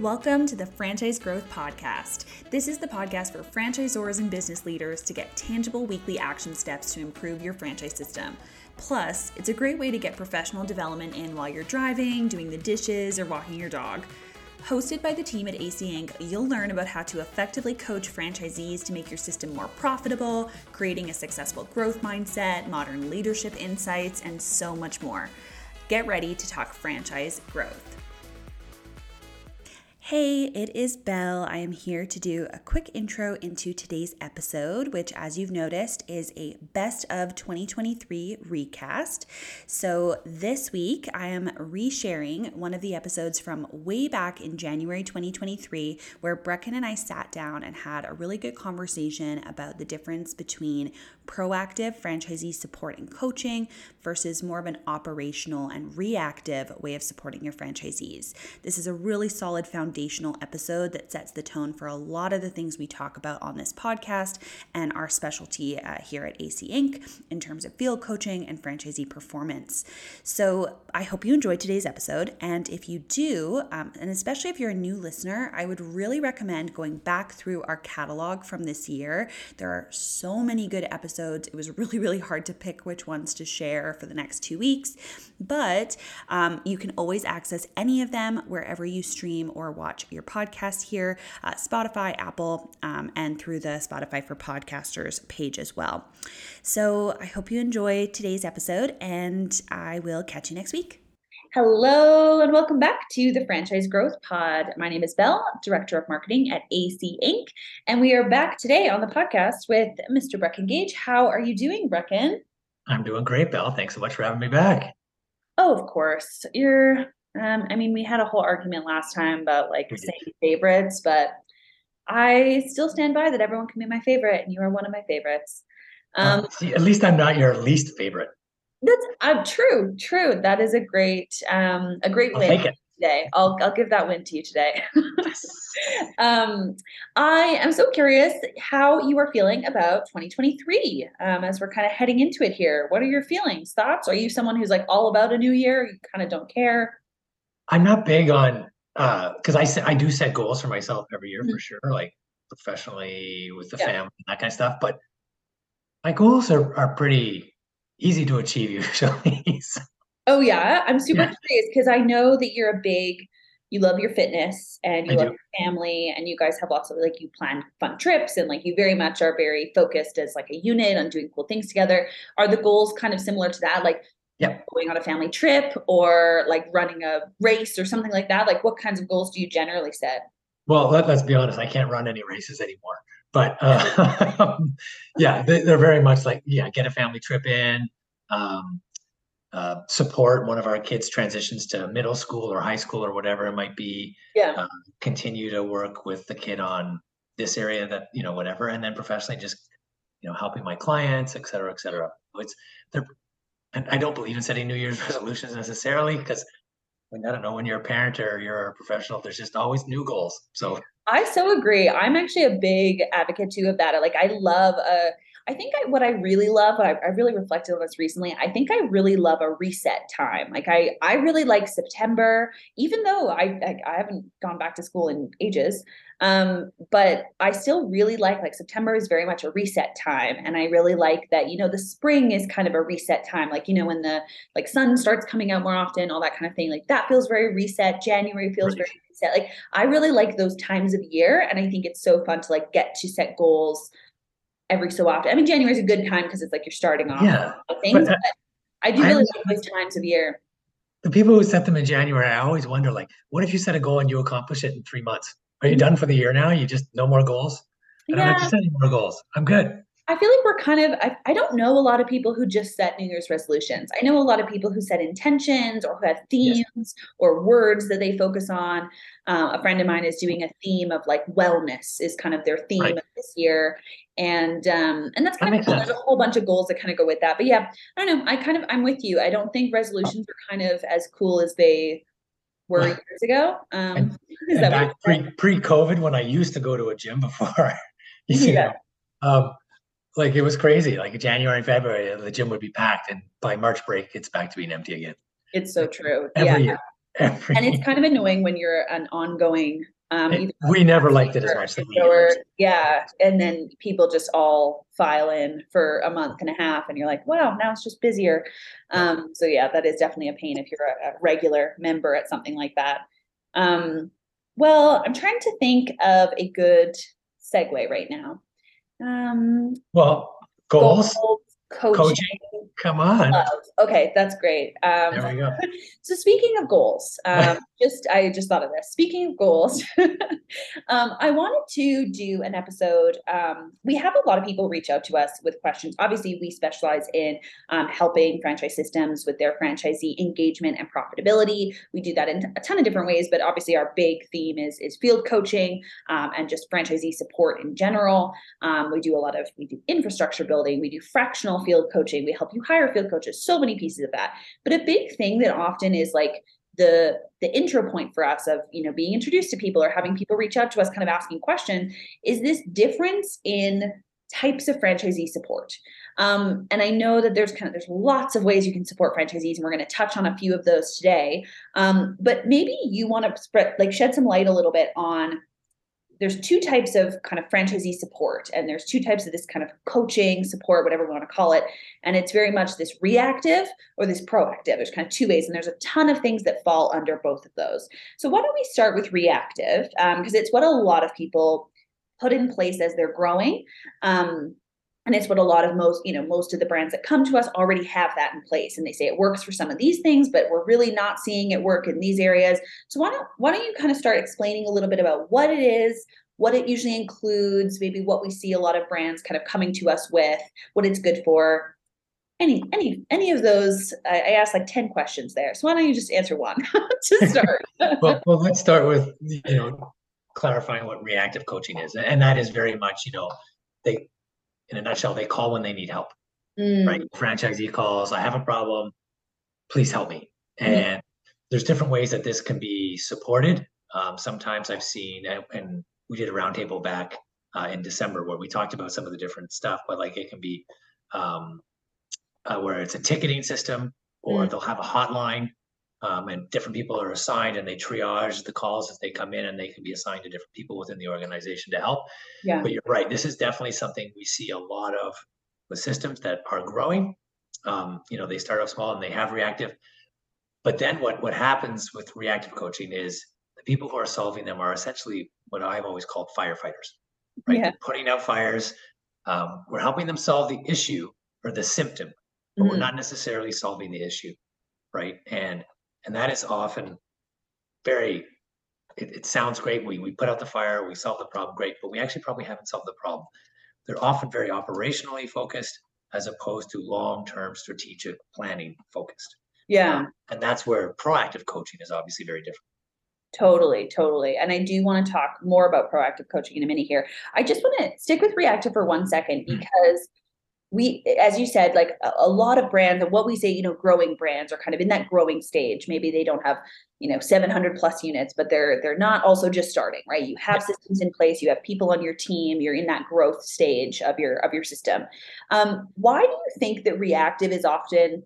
Welcome to the Franchise Growth Podcast. This is the podcast for franchisors and business leaders to get tangible weekly action steps to improve your franchise system. Plus, it's a great way to get professional development in while you're driving, doing the dishes, or walking your dog. Hosted by the team at AC Inc., you'll learn about how to effectively coach franchisees to make your system more profitable, creating a successful growth mindset, modern leadership insights, and so much more. Get ready to talk franchise growth. Hey, it is Belle. I am here to do a quick intro into today's episode, which, as you've noticed, is a best of 2023 recast. So, this week I am resharing one of the episodes from way back in January 2023, where Brecken and I sat down and had a really good conversation about the difference between proactive franchisee support and coaching versus more of an operational and reactive way of supporting your franchisees. This is a really solid foundational episode that sets the tone for a lot of the things we talk about on this podcast and our specialty uh, here at AC Inc. in terms of field coaching and franchisee performance. So I hope you enjoyed today's episode. And if you do, um, and especially if you're a new listener, I would really recommend going back through our catalog from this year. There are so many good episodes. It was really, really hard to pick which ones to share for the next two weeks, but um, you can always access any of them wherever you stream or watch your podcast here uh, Spotify, Apple, um, and through the Spotify for Podcasters page as well. So I hope you enjoy today's episode, and I will catch you next week. Hello and welcome back to the Franchise Growth Pod. My name is Belle, Director of Marketing at AC Inc. And we are back today on the podcast with Mr. Brecken Gage. How are you doing, Brecken? I'm doing great, Belle. Thanks so much for having me back. Oh, of course. You're, um, I mean, we had a whole argument last time about like saying favorites, but I still stand by that everyone can be my favorite, and you are one of my favorites. Um, uh, see, at least I'm not your least favorite. That's uh, true. True. That is a great, um, a great win today. I'll I'll give that win to you today. um, I am so curious how you are feeling about 2023 um, as we're kind of heading into it here. What are your feelings, thoughts? Are you someone who's like all about a new year? You kind of don't care. I'm not big on because uh, I I do set goals for myself every year mm-hmm. for sure, like professionally with the yeah. family that kind of stuff. But my goals are are pretty easy to achieve usually. oh yeah, I'm super yeah. curious because I know that you're a big you love your fitness and you I love do. your family and you guys have lots of like you plan fun trips and like you very much are very focused as like a unit on doing cool things together. Are the goals kind of similar to that? Like yeah. going on a family trip or like running a race or something like that? Like what kinds of goals do you generally set? Well, let, us be honest, I can't run any races anymore. But uh, yeah, they, are very much like, yeah, get a family trip in, um, uh, support one of our kids transitions to middle school or high school or whatever it might be. Yeah. Uh, continue to work with the kid on this area that, you know, whatever. And then professionally just, you know, helping my clients, et cetera, et cetera. It's, they're, and I don't believe in setting New Year's resolutions necessarily because I don't know when you're a parent or you're a professional, there's just always new goals. So I so agree. I'm actually a big advocate too of that. Like I love a I think I, what I really love, I, I really reflected on this recently, I think I really love a reset time. Like I, I really like September, even though I, I, I haven't gone back to school in ages. Um, but I still really like, like September is very much a reset time. And I really like that, you know, the spring is kind of a reset time. Like, you know, when the like sun starts coming out more often, all that kind of thing, like that feels very reset. January feels right. very reset. Like I really like those times of year. And I think it's so fun to like get to set goals every so often. I mean, January is a good time because it's like you're starting off yeah, things. But, but I do really like those times of year. The people who set them in January, I always wonder, like, what if you set a goal and you accomplish it in three months? Are you done for the year now? You just no more goals? I don't yeah. have to set any more goals. I'm good. I feel like we're kind of, I, I, don't know a lot of people who just set New Year's resolutions. I know a lot of people who set intentions or who have themes yes. or words that they focus on. Uh, a friend of mine is doing a theme of like wellness is kind of their theme right. of this year. And um, and that's kind that of cool. There's a whole bunch of goals that kind of go with that. But yeah, I don't know. I kind of I'm with you. I don't think resolutions are kind of as cool as they were years ago. Um, and, and back pre pre COVID when I used to go to a gym before. you yeah. know, um, like it was crazy. Like January and February, the gym would be packed, and by March break, it's back to being empty again. It's so true. Every yeah. year. Every, and it's kind of annoying when you're an ongoing um, it, we never liked it as much. Or, yeah, and then people just all file in for a month and a half, and you're like, wow, now it's just busier. Um, so yeah, that is definitely a pain if you're a, a regular member at something like that. Um, well, I'm trying to think of a good segue right now. Um, well, goals, goals coaching, coaching Come on. Love. Okay, that's great. Um, there we go. so speaking of goals, um, just I just thought of this. Speaking of goals, um, I wanted to do an episode. Um, we have a lot of people reach out to us with questions. Obviously, we specialize in um, helping franchise systems with their franchisee engagement and profitability. We do that in a ton of different ways, but obviously our big theme is is field coaching um, and just franchisee support in general. we do a lot of we do infrastructure building. We do fractional field coaching. We help you hire field coaches, so many pieces of that. But a big thing that often is like the the intro point for us of you know being introduced to people or having people reach out to us kind of asking question is this difference in types of franchisee support um, and i know that there's kind of there's lots of ways you can support franchisees and we're going to touch on a few of those today um, but maybe you want to spread like shed some light a little bit on there's two types of kind of franchisee support and there's two types of this kind of coaching support whatever we want to call it and it's very much this reactive or this proactive. There's kind of two ways and there's a ton of things that fall under both of those. So why don't we start with reactive? Because um, it's what a lot of people put in place as they're growing. Um, and it's what a lot of most you know most of the brands that come to us already have that in place. And they say it works for some of these things but we're really not seeing it work in these areas. So why don't why don't you kind of start explaining a little bit about what it is what it usually includes maybe what we see a lot of brands kind of coming to us with what it's good for. Any any any of those i, I asked like 10 questions there. So why don't you just answer one to start? Well, well let's start with you know clarifying what reactive coaching is. And that is very much you know they in a nutshell, they call when they need help. Mm. Right? Franchisee calls, I have a problem, please help me. Mm. And there's different ways that this can be supported. Um, sometimes I've seen, and we did a roundtable back uh, in December where we talked about some of the different stuff, but like it can be um, uh, where it's a ticketing system or mm. they'll have a hotline um, and different people are assigned and they triage the calls as they come in and they can be assigned to different people within the organization to help. Yeah. But you're right this is definitely something we see a lot of with systems that are growing. Um, you know they start off small and they have reactive. But then what what happens with reactive coaching is the people who are solving them are essentially what i've always called firefighters right? Yeah. putting out fires um, we're helping them solve the issue or the symptom but mm-hmm. we're not necessarily solving the issue right? And and that is often very it, it, sounds great we, we put out the fire we solve the problem great but we actually probably haven't solved the problem they're often very operationally focused as opposed to long-term strategic planning focused yeah um, and that's where proactive coaching is obviously very different Totally, totally. And I do want to talk more about proactive coaching in a minute here. I just want to stick with reactive for one second mm. because we as you said like a, a, lot of brands and what we say you know growing brands are kind of in that growing stage. Maybe they don't have you know 700 plus units but they're they're not also just starting right? You have systems in place you have people on your team you're in that growth stage of your of your system. Um, why do you think that reactive is often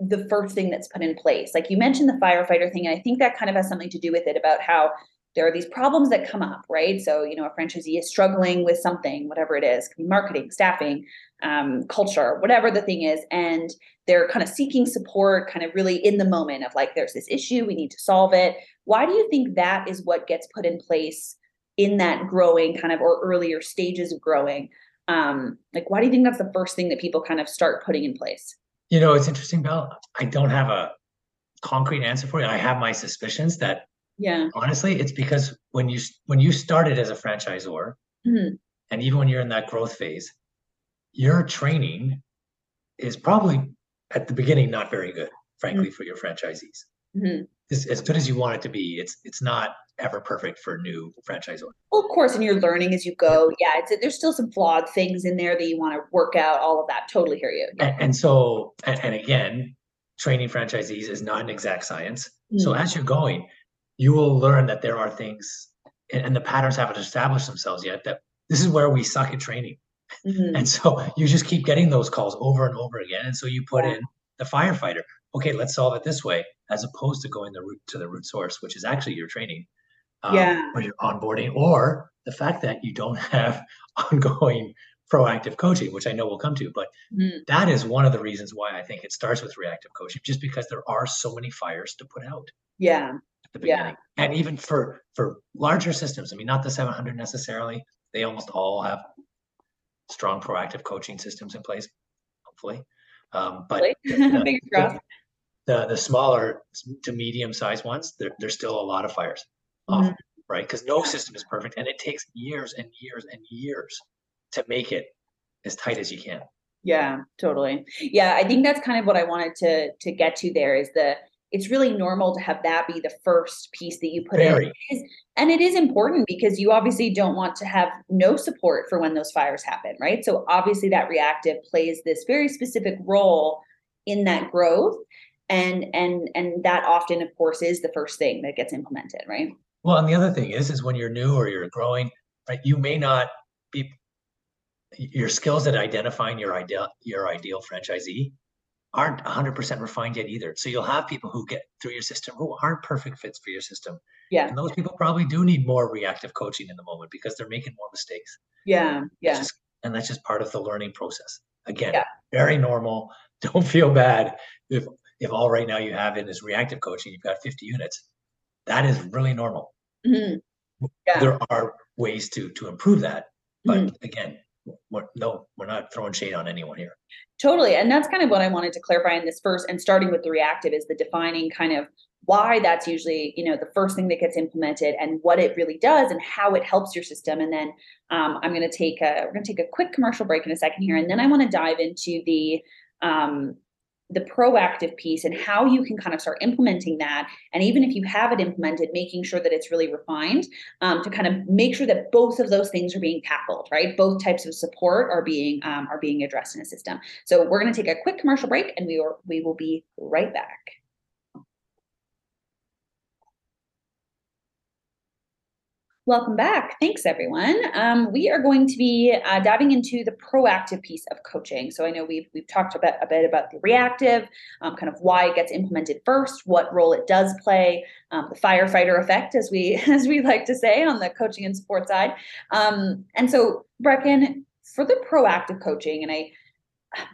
the first thing that's put in place? Like you mentioned the firefighter thing and i think that kind of has something to do with it about how there are these problems that come up, right? So, you know, a franchisee is struggling with something, whatever it is, could be marketing, staffing, um, culture, whatever the thing is, and they're kind of seeking support, kind of really in the moment of like, there's this issue, we need to solve it. Why do you think that is what gets put in place in that growing kind of or earlier stages of growing? Um, like, why do you think that's the first thing that people kind of start putting in place? You know, it's interesting, Belle. I don't have a concrete answer for you. I have my suspicions that yeah. Honestly, it's because when you when you started as a franchisor, mm-hmm. and even when you're in that growth phase, your training is probably at the beginning not very good, frankly, mm-hmm. for your franchisees. Mm-hmm. As, as good as you want it to be, it's it's not ever perfect for new franchisor. Well, of course, and you're learning as you go. Yeah, it's there's still some flawed things in there that you want to work out. All of that, totally hear you. Yeah. And, and, so, and, and, again, training franchisees is not an exact science. So mm-hmm. as you're going, you will learn that there are things and the patterns haven't established themselves yet that this is where we suck at training mm-hmm. and so you just keep getting those calls over and over again and so you put in the firefighter okay, let's solve it this way, as opposed to going the root to the root source, which is actually your training. Um, yeah. When you're onboarding, or the fact that you don't have ongoing proactive coaching, which I know we'll come to, but mm. that is one of the reasons why I think it starts with reactive coaching, just because there are so many fires to put out. Yeah. The beginning. Yeah. And even for for larger systems, I mean, not the 700 necessarily. They almost all have strong proactive coaching systems in place, hopefully. Um, but the, the, the, the, smaller to medium sized ones, there, there's still a lot of fires, mm-hmm. off, right? Because no system is perfect, and it takes years and years and years to make it as tight as you can. Yeah, totally. Yeah, I think that's kind of what I wanted to to get to there is the it's really normal to have that be the first piece that you put Very. in. And it is important because you obviously don't want to have no support for when those fires happen, right? So obviously that reactive plays this very specific role in that growth. And and and that often, of course, is the first thing that gets implemented, right? Well, and the other thing is, is when you're new or you're growing, right? You may not be your skills at identifying your ideal your ideal franchisee aren't 100% refined yet either. So you'll have people who get through your system who aren't perfect fits for your system. Yeah. And those people probably do need more reactive coaching in the moment because they're making more mistakes. Yeah. Yeah. Just, and that's just part of the learning process. Again, yeah. very normal. Don't feel bad if if all right now you have in is reactive coaching, you've got 50 units. That is really normal. Mm-hmm. Yeah. There are ways to to improve that. But mm-hmm. again, we're, no, we're not throwing shade on anyone here. Totally. And that's kind of what I wanted to clarify in this first and starting with the reactive is the defining kind of why that's usually you know the first thing that gets implemented and what it really does and how it helps your system and then um, i'm going to take a we're going to take a quick commercial break in a second here and then i want to dive into the um, the proactive piece and how you can kind of start implementing that. And even if you have it implemented making sure that it's really refined um, to kind of make sure that both of those things are being tackled right? Both types of support are being um, are being addressed in a system. So we're going to take a quick commercial break and we are we will be right back Welcome back. Thanks, everyone. Um, we are going to be uh, diving into the proactive piece of coaching. So I know we've we've talked a bit, a bit about the reactive, um, kind of why it gets implemented first, what role it does play, um, the firefighter effect, as we as we like to say on the coaching and support side. Um, and so, Brecken, for the proactive coaching, and I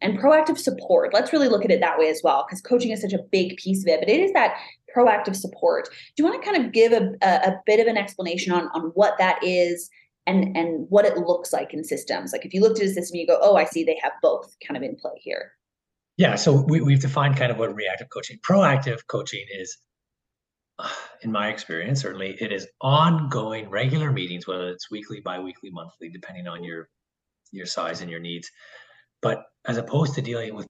and proactive support. Let's really look at it that way as well, because coaching is such a big piece of it. But it is that proactive support. Do you want to kind of give a, a, a bit of an explanation on, on what that is and, and what it looks like in systems? Like if you looked at a system, you go, oh, I see they have both kind of in play here. Yeah, so we, we've defined kind of what reactive coaching. Proactive coaching is, in my experience, certainly, it is ongoing, regular meetings, whether it's weekly, biweekly, monthly, depending on your your size and your needs. But as opposed to dealing with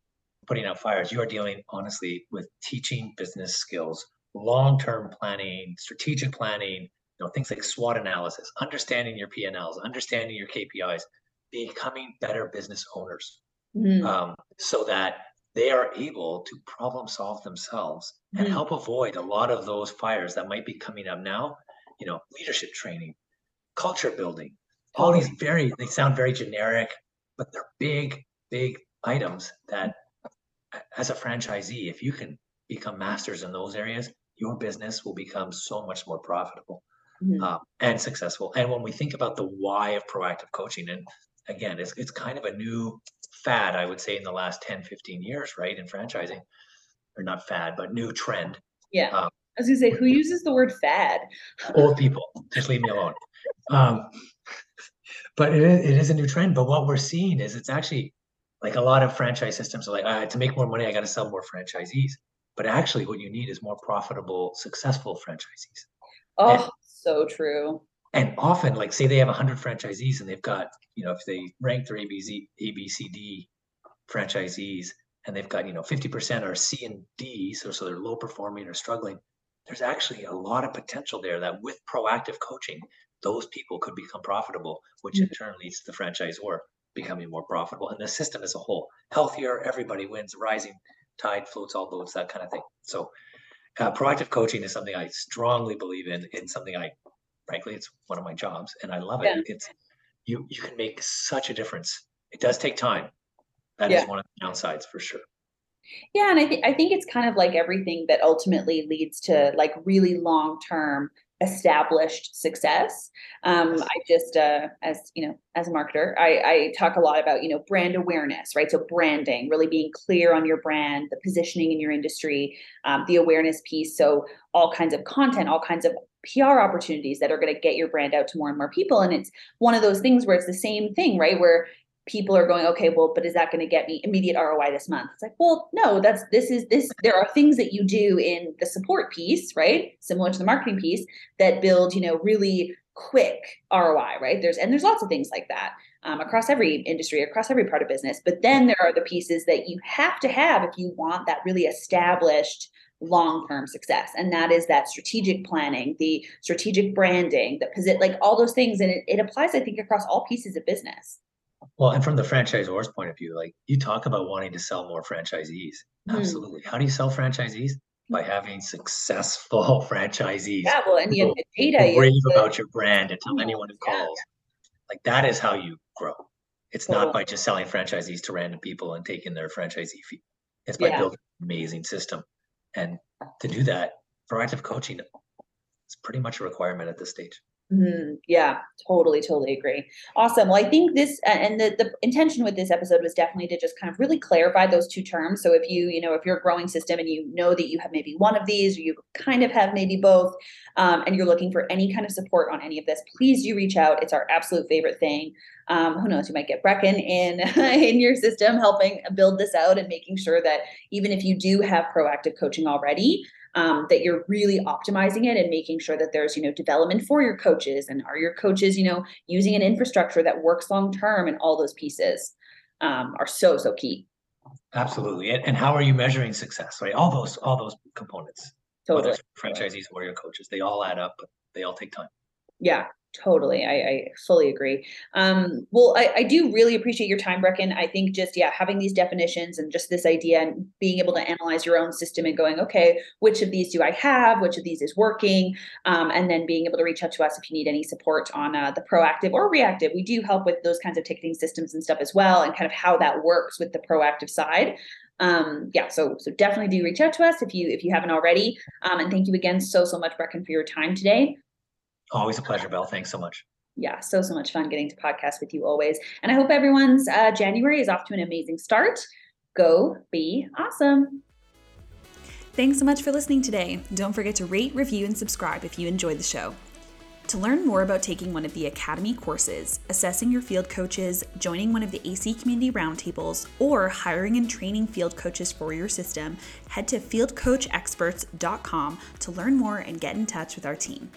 putting out fires. You are dealing honestly with teaching business skills, long-term planning, strategic planning, you know, things like SWOT analysis, understanding your P&Ls, understanding your KPIs, becoming better business owners, mm. um, so that they are able to problem solve themselves and mm. help avoid a lot of those fires that might be coming up now. You know, leadership training, culture building, all these very they sound very generic, but they're big, big items that as a franchisee, if you can become masters in those areas, your business will become so much more profitable mm-hmm. uh, and successful. And when we think about the why of proactive coaching, and again, it's, it's kind of a new fad, I would say, in the last 10, 15 years, right, in franchising, or not fad, but new trend. Yeah. Um, I was gonna say, who uses the word fad? Old people. Just leave me alone. Um, but it is, it is a new trend. But what we're seeing is it's actually like a lot of franchise systems are like, uh, to make more money, I got to sell more franchisees. But actually, what you need is more profitable, successful franchisees. Oh, and, so true. And often, like, say they have 100 franchisees and they've got, you know, if they rank their ABC, ABCD franchisees and they've got, you know, 50% are C and D, so, so they're low performing or struggling, there's actually a lot of potential there that with proactive coaching, those people could become profitable, which mm-hmm. in turn leads to the franchisor becoming more profitable. And the system as a whole healthier everybody wins rising tide floats all boats that kind of thing. So uh, proactive coaching is something i strongly believe in it's something i frankly it's one of my jobs and i love it. Yeah. it's you you can make such a difference. It does take time. That yeah. is one of the downsides for sure. Yeah, and I think I think it's kind of like everything that ultimately leads to like really long term established success. Um, I just, uh, as you know, as a marketer, I, I talk a lot about you know brand awareness, right? So branding, really being clear on your brand, the positioning in your industry, um, the awareness piece. So all kinds of content, all kinds of PR opportunities that are going to get your brand out to more and more people. And it's one of those things where it's the same thing, right? Where people are going, okay, well, but is that going to get me immediate ROI this month? It's like, well, no, that's this is this. There are things that you do in the support piece, right? Similar to the marketing piece that build, you know, really quick ROI, right? There's and there's lots of things like that um, across every industry, across every part of business. But then there are the pieces that you have to have if you want that really established long-term success and that is that strategic planning the strategic branding the posit like all those things and it, it applies i think across all pieces of business well, and from the franchisor's point of view, like you talk about wanting to sell more franchisees. Mm. Absolutely. How do you sell franchisees? By having successful franchisees. Yeah, well, and you the data. Rave about your brand and tell oh, anyone who calls. Yeah. Like that is how you grow. It's cool. not by just selling franchisees to random people and taking their franchisee fee. It's by yeah. building an amazing system. And to do that, proactive coaching is pretty much a requirement at this stage. Mm-hmm. Yeah, totally, totally agree. Awesome. Well, I think this and the, the intention with this episode was definitely to just kind of really clarify those two terms. So if you, you know, if you're a growing system and you know that you have maybe one of these or you kind of have maybe both, um, and you're looking for any kind of support on any of this, please do reach out. It's our absolute favorite thing. Um, who knows, you might get Brecken in in your system helping build this out and making sure that even if you do have proactive coaching already, um, that you're really optimizing it and making sure that there's you know development for your coaches and are your coaches you know using an infrastructure that works long term and all those pieces um, are so so key. Absolutely. And, and how are you measuring success right? All those all those components totally. whether franchisees or your coaches they all add up but they all take time. Yeah Totally. I, I fully agree. Um, well, I, I do really appreciate your time, Brecken. I think just, yeah, having these definitions and just this idea and being able to analyze your own system and going, okay, which of these do I have? Which of these is working? Um, and then being able to reach out to us if you need any support on uh, the proactive or reactive. We do help with those kinds of ticketing systems and stuff as well, and kind of how that works with the proactive side um yeah so so definitely do reach out to us if you if you haven't already um and thank you again so so much brecken for your time today Always a pleasure, Belle. Thanks so much. Yeah, so, so much fun getting to podcast with you always. And I hope everyone's uh, January is off to an amazing start. Go be awesome. Thanks so much for listening today. Don't forget to rate, review, and subscribe if you enjoyed the show. To learn more about taking one of the Academy courses, assessing your field coaches, joining one of the AC Community Roundtables, or hiring and training field coaches for your system, head to fieldcoachexperts.com to learn more and get in touch with our team.